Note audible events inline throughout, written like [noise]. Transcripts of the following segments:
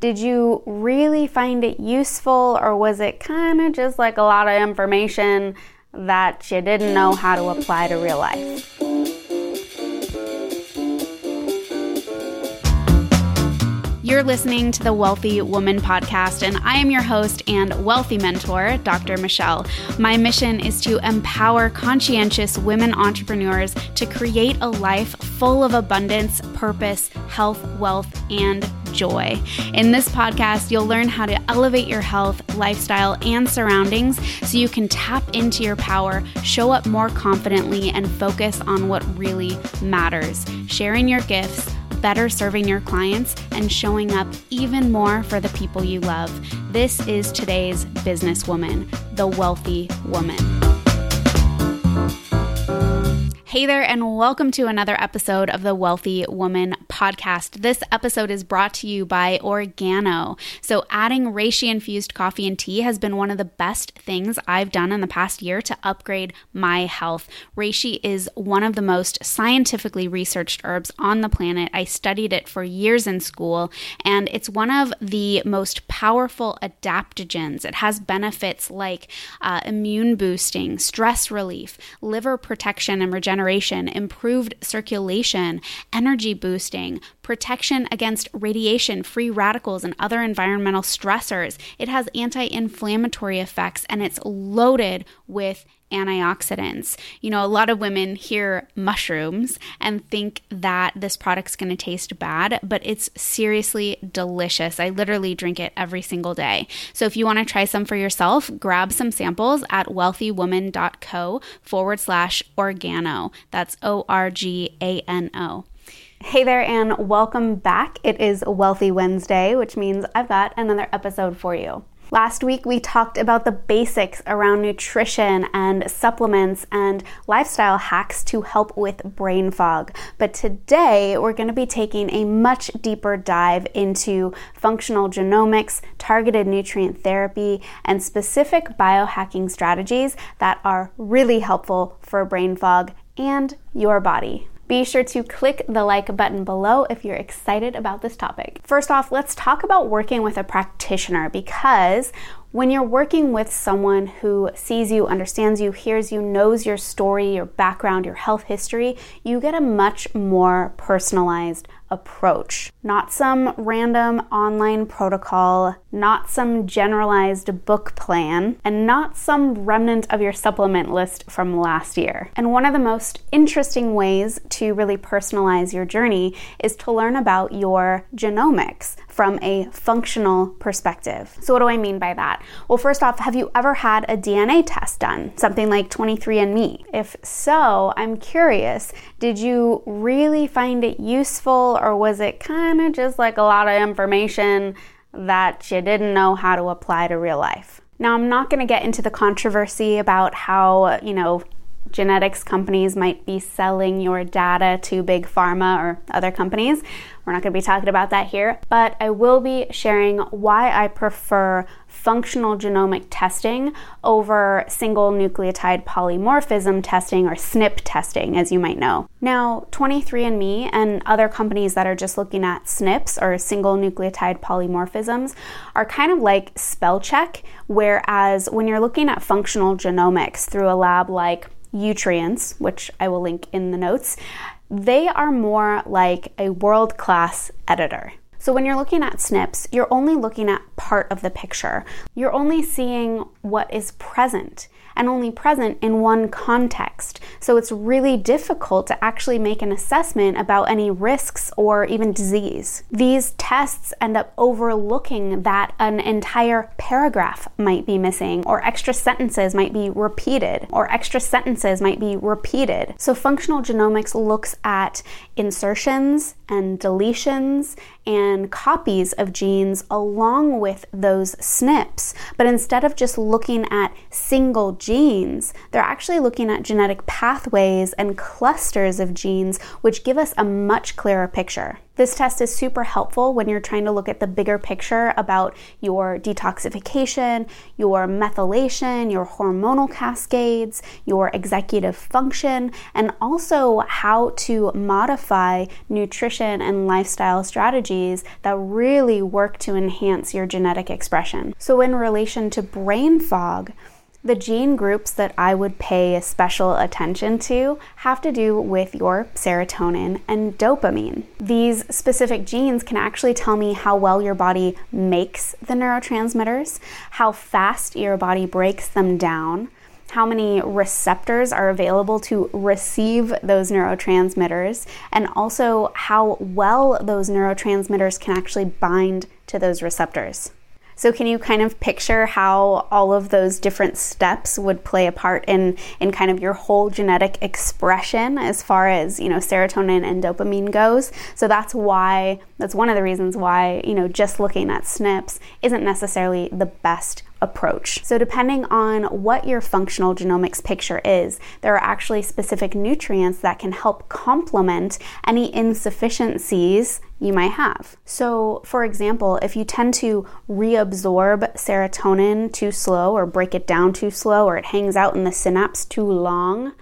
Did you really find it useful, or was it kind of just like a lot of information that you didn't know how to apply to real life? You're listening to the WELLthy Woman podcast, and I am your host and WELLthy mentor, Dr. Michelle. My mission is to empower conscientious women entrepreneurs to create a life full of abundance, purpose, health, wealth, and joy. In this podcast, you'll learn how to elevate your health, lifestyle, and surroundings so you can tap into your power, show up more confidently, and focus on what really matters sharing your gifts better serving your clients and showing up even more for the people you love. This is today's businesswoman, the WELLthy woman. Hey there, and welcome to another episode of the WELLthy Woman podcast. This episode is brought to you by Organo. So, adding reishi infused coffee and tea has been one of the best things I've done in the past year to upgrade my health. Reishi is one of the most scientifically researched herbs on the planet. I studied it for years in school, and it's one of the most powerful adaptogens. It has benefits like uh, immune boosting, stress relief, liver protection and regeneration regeneration, improved circulation, energy boosting, protection against radiation, free radicals, and other environmental stressors. It has anti inflammatory effects and it's loaded with antioxidants. You know, a lot of women hear mushrooms and think that this product's going to taste bad, but it's seriously delicious. I literally drink it every single day. So if you want to try some for yourself, grab some samples at wellthywoman.co forward slash organo. That's O R G A N O. Hey there, and welcome back. It is WELLthy Wednesday, which means I've got another episode for you. Last week, we talked about the basics around nutrition and supplements and lifestyle hacks to help with brain fog. But today, we're going to be taking a much deeper dive into functional genomics, targeted nutrient therapy, and specific biohacking strategies that are really helpful for brain fog and your body. Be sure to click the like button below if you're excited about this topic. First off, let's talk about working with a practitioner because when you're working with someone who sees you, understands you, hears you, knows your story, your background, your health history, you get a much more personalized approach. Not some random online protocol, not some generalized book plan, and not some remnant of your supplement list from last year. And one of the most interesting ways to really personalize your journey is to learn about your genomics from a functional perspective. So, what do I mean by that? Well, first off, have you ever had a DNA test done? Something like 23andMe? If so, I'm curious, did you really find it useful or was it kind of just like a lot of information that you didn't know how to apply to real life? Now, I'm not going to get into the controversy about how, you know, genetics companies might be selling your data to big pharma or other companies. We're not going to be talking about that here, but I will be sharing why I prefer functional genomic testing over single nucleotide polymorphism testing or SNP testing, as you might know. Now, 23andMe and other companies that are just looking at SNPs or single nucleotide polymorphisms are kind of like spell check, whereas when you're looking at functional genomics through a lab like Youtrients, which I will link in the notes, they are more like a world class editor. So, when you're looking at SNPs, you're only looking at part of the picture. You're only seeing what is present and only present in one context. So it's really difficult to actually make an assessment about any risks or even disease. These tests end up overlooking that an entire paragraph might be missing, or extra sentences might be repeated, or extra sentences might be repeated. So functional genomics looks at insertions and deletions and copies of genes along with those SNPs. But instead of just looking at single genes, they're actually looking at genetic pathways and clusters of genes, which give us a much clearer picture. This test is super helpful when you're trying to look at the bigger picture about your detoxification, your methylation, your hormonal cascades, your executive function, and also how to modify nutrition and lifestyle strategies that really work to enhance your genetic expression. So, in relation to brain fog, the gene groups that I would pay special attention to have to do with your serotonin and dopamine. These specific genes can actually tell me how well your body makes the neurotransmitters, how fast your body breaks them down, how many receptors are available to receive those neurotransmitters, and also how well those neurotransmitters can actually bind to those receptors. So can you kind of picture how all of those different steps would play a part in in kind of your whole genetic expression as far as, you know, serotonin and dopamine goes? So that's why that's one of the reasons why, you know, just looking at SNPs isn't necessarily the best approach. So, depending on what your functional genomics picture is, there are actually specific nutrients that can help complement any insufficiencies you might have. So, for example, if you tend to reabsorb serotonin too slow or break it down too slow or it hangs out in the synapse too long,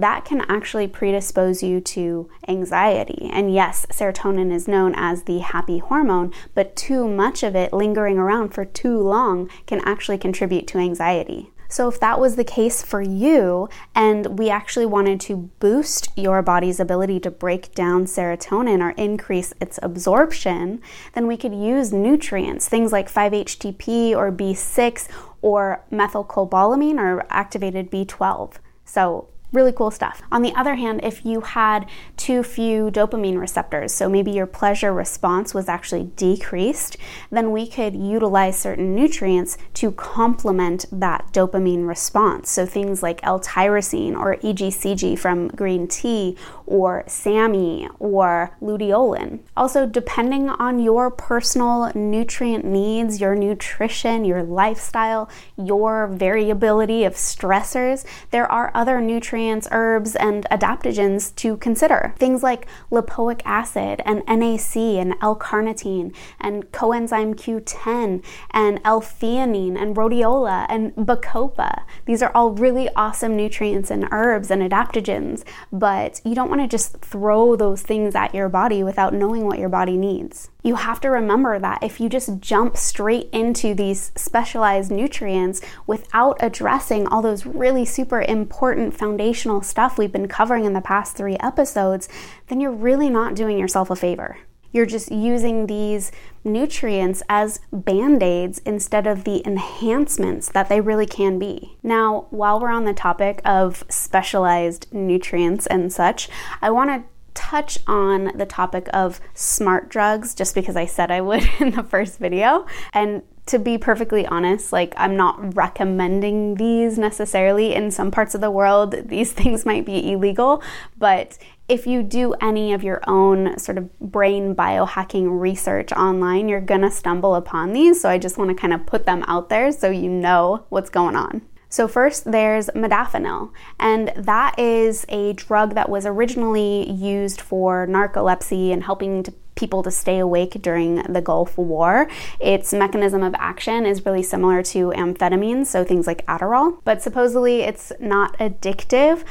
that can actually predispose you to anxiety. And yes, serotonin is known as the happy hormone, but too much of it lingering around for too long can actually contribute to anxiety. So, if that was the case for you, and we actually wanted to boost your body's ability to break down serotonin or increase its absorption, then we could use nutrients, things like 5-HTP or B6 or methylcobalamin or activated B12. So, Really cool stuff. On the other hand, if you had too few dopamine receptors, so maybe your pleasure response was actually decreased, then we could utilize certain nutrients to complement that dopamine response. So things like L-tyrosine or EGCG from green tea or SAMe or luteolin. Also, depending on your personal nutrient needs, your nutrition, your lifestyle, your variability of stressors, there are other nutrients, herbs, and adaptogens to consider. Things like lipoic acid and NAC and L-carnitine and coenzyme Q10 and L-theanine and rhodiola and bacopa. These are all really awesome nutrients and herbs and adaptogens, but you don't want to just throw those things at your body without knowing what your body needs you have to remember that if you just jump straight into these specialized nutrients without addressing all those really super important foundational stuff we've been covering in the past three episodes, then you're really not doing yourself a favor. You're just using these nutrients as band aids instead of the enhancements that they really can be. Now, while we're on the topic of specialized nutrients and such, I want to touch on the topic of smart drugs just because I said I would [laughs] in the first video. And to be perfectly honest, like I'm not recommending these necessarily. In some parts of the world, these [laughs] things might be illegal, but if you do any of your own sort of brain biohacking research online, you're gonna stumble upon these. So I just wanna kind of put them out there so you know what's going on. So, first, there's modafinil, and that is a drug that was originally used for narcolepsy and helping to people to stay awake during the Gulf War. Its mechanism of action is really similar to amphetamines, so things like Adderall, but supposedly it's not addictive.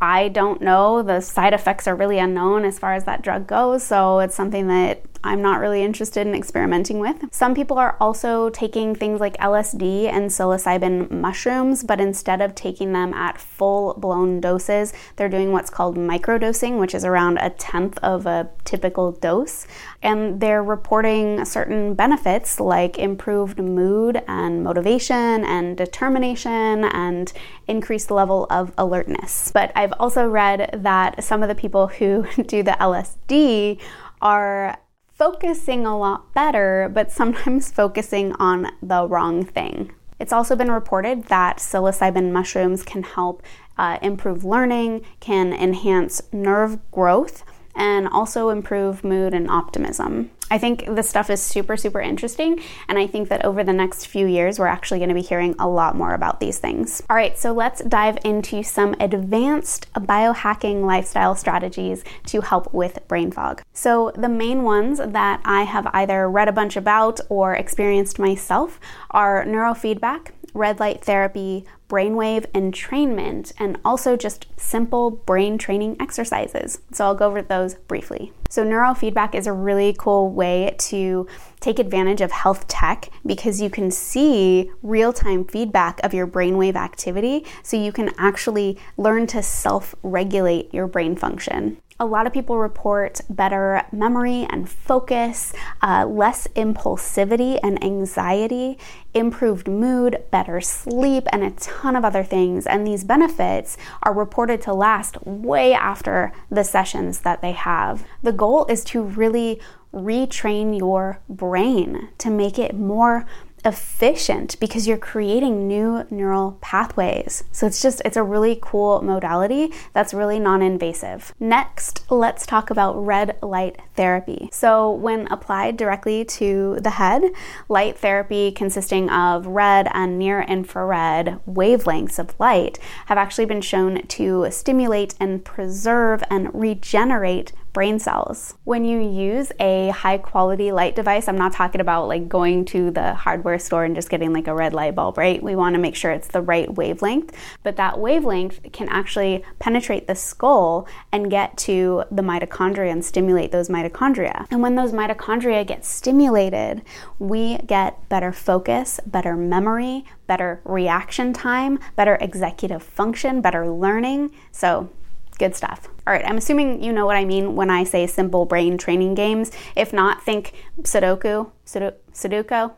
I don't know. The side effects are really unknown as far as that drug goes, so it's something that I'm not really interested in experimenting with. Some people are also taking things like LSD and psilocybin mushrooms, but instead of taking them at full blown doses, they're doing what's called microdosing, which is around a tenth of a typical dose. And they're reporting certain benefits like improved mood and motivation and determination and increased level of alertness. But I've also read that some of the people who [laughs] do the LSD are focusing a lot better, but sometimes [laughs] focusing on the wrong thing. It's also been reported that psilocybin mushrooms can help uh, improve learning, can enhance nerve growth, and also improve mood and optimism. I think this stuff is super, super interesting. And I think that over the next few years, we're actually going to be hearing a lot more about these things. All right, so let's dive into some advanced biohacking lifestyle strategies to help with brain fog. So, the main ones that I have either read a bunch about or experienced myself are neurofeedback, red light therapy, brainwave entrainment, and also just simple brain training exercises. So I'll go over those briefly. So, neurofeedback is a really cool way to take advantage of health tech because you can see real time feedback of your brainwave activity so you can actually learn to self regulate your brain function a lot of people report better memory and focus, uh, less impulsivity and anxiety, improved mood, better sleep, and a ton of other things. And these benefits are reported to last way after the sessions that they have. The goal is to really retrain your brain to make it more efficient because you're creating new neural pathways. So it's just, it's a really cool modality that's really non invasive. Next, let's talk about red light therapy. So, when applied directly to the head, light therapy consisting of red and near infrared wavelengths of light have actually been shown to stimulate and preserve and regenerate brain cells. When you use a high quality light device, I'm not talking about like going to the hardware store and just getting like a red light bulb, right? We want to make sure it's the right wavelength, but that wavelength can actually penetrate the skull and get to the mitochondria and stimulate those mitochondria. And when those mitochondria get stimulated, we get better focus, better memory, better reaction time, better executive function, better learning. So, good stuff. All right, I'm assuming you know what I mean when I say simple brain training games. If not, think Sudoku, Sudoku,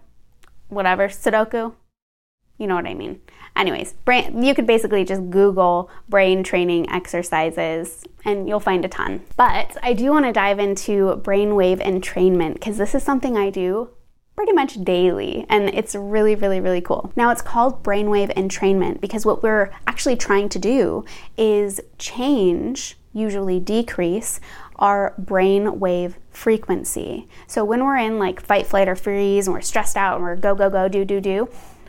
whatever, Sudoku. You know what I mean. Anyways, brain, you could basically just Google brain training exercises and you'll find a ton. But I do want to dive into brainwave entrainment because this is something I do pretty much daily, and it's really, really, really cool. Now, it's called brainwave entrainment because what we're actually trying to do is change, usually decrease, our brain wave frequency. So, when we're in like fight, flight, or freeze, and we're stressed out and we're go, go, go, do, do, do,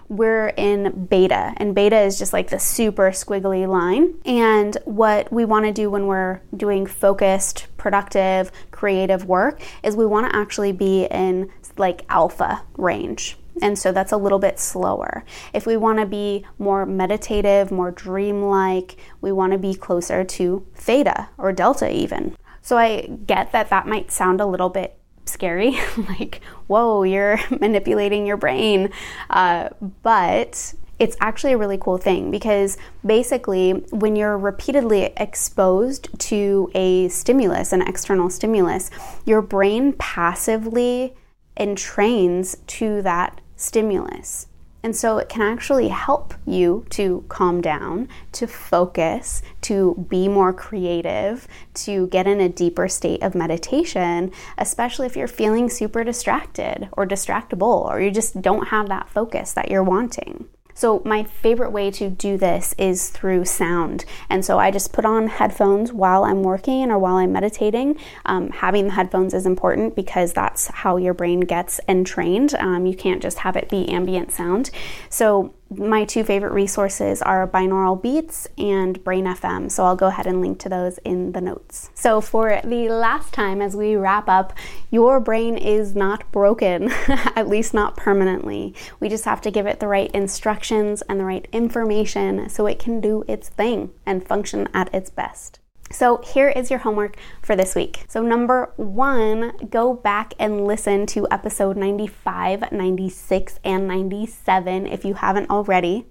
we're in beta, and beta is just like the super squiggly line. And what we want to do when we're doing focused, productive, creative work is we want to actually be in like alpha range. And so that's a little bit slower. If we want to be more meditative, more dreamlike, we want to be closer to theta or delta even. So I get that that might sound a little bit scary, [laughs] like, whoa, you're [laughs] manipulating your brain. Uh, but it's actually a really cool thing because basically, when you're repeatedly exposed to a stimulus, an external stimulus, your brain passively entrains to that stimulus. And so it can actually help you to calm down, to focus, to be more creative, to get in a deeper state of meditation, especially if you're feeling super distracted or distractible or you just don't have that focus that you're wanting. So, my favorite way to do this is through sound. And so, I just put on headphones while I'm working or while I'm meditating. Um, having the headphones is important because that's how your brain gets entrained. Um, you can't just have it be ambient sound. So, my two favorite resources are binaural beats and Brain.fm so i'll go ahead and link to those in the notes. So for the last time as we wrap up your brain is not broken [laughs] at least not permanently. We just have to give it the right instructions and the right information so it can do its thing and function at its best so, here is your homework for this week. So, number one, go back and listen to episode 95, 96, and 97 if you haven't already.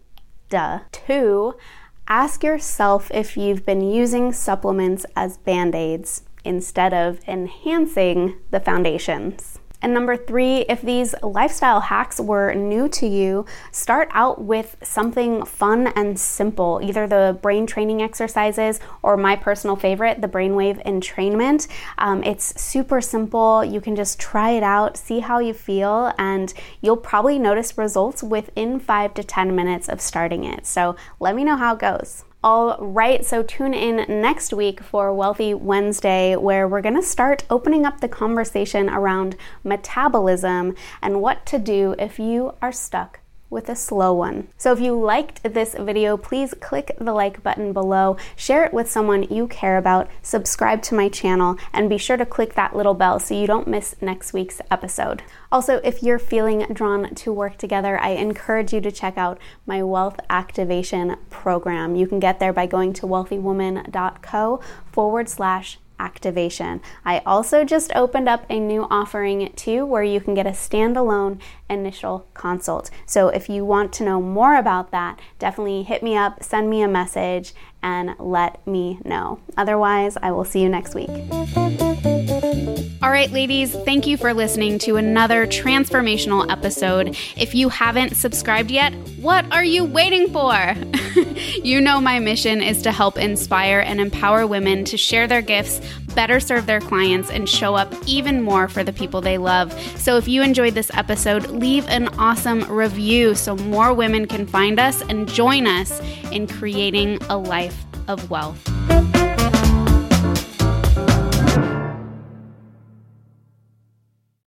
Duh. Two, ask yourself if you've been using supplements as band aids instead of enhancing the foundations. And number three, if these lifestyle hacks were new to you, start out with something fun and simple, either the brain training exercises or my personal favorite, the brainwave entrainment. Um, it's super simple. You can just try it out, see how you feel, and you'll probably notice results within five to 10 minutes of starting it. So let me know how it goes. All right, so tune in next week for WELLthy Wednesday, where we're going to start opening up the conversation around metabolism and what to do if you are stuck with a slow one. So if you liked this video, please click the like button below, share it with someone you care about, subscribe to my channel, and be sure to click that little bell so you don't miss next week's episode. Also, if you're feeling drawn to work together, I encourage you to check out my wealth activation program. You can get there by going to wellthywoman.co forward slash activation. I also just opened up a new offering too where you can get a standalone initial consult. So if you want to know more about that, definitely hit me up, send me a message, and let me know. Otherwise, I will see you next week. All right, ladies, thank you for listening to another transformational episode. If you haven't subscribed yet, what are you waiting for? [laughs] you know, my mission is to help inspire and empower women to share their gifts, better serve their clients, and show up even more for the people they love. So if you enjoyed this episode, leave an awesome review so more women can find us and join us in creating a life of wealth.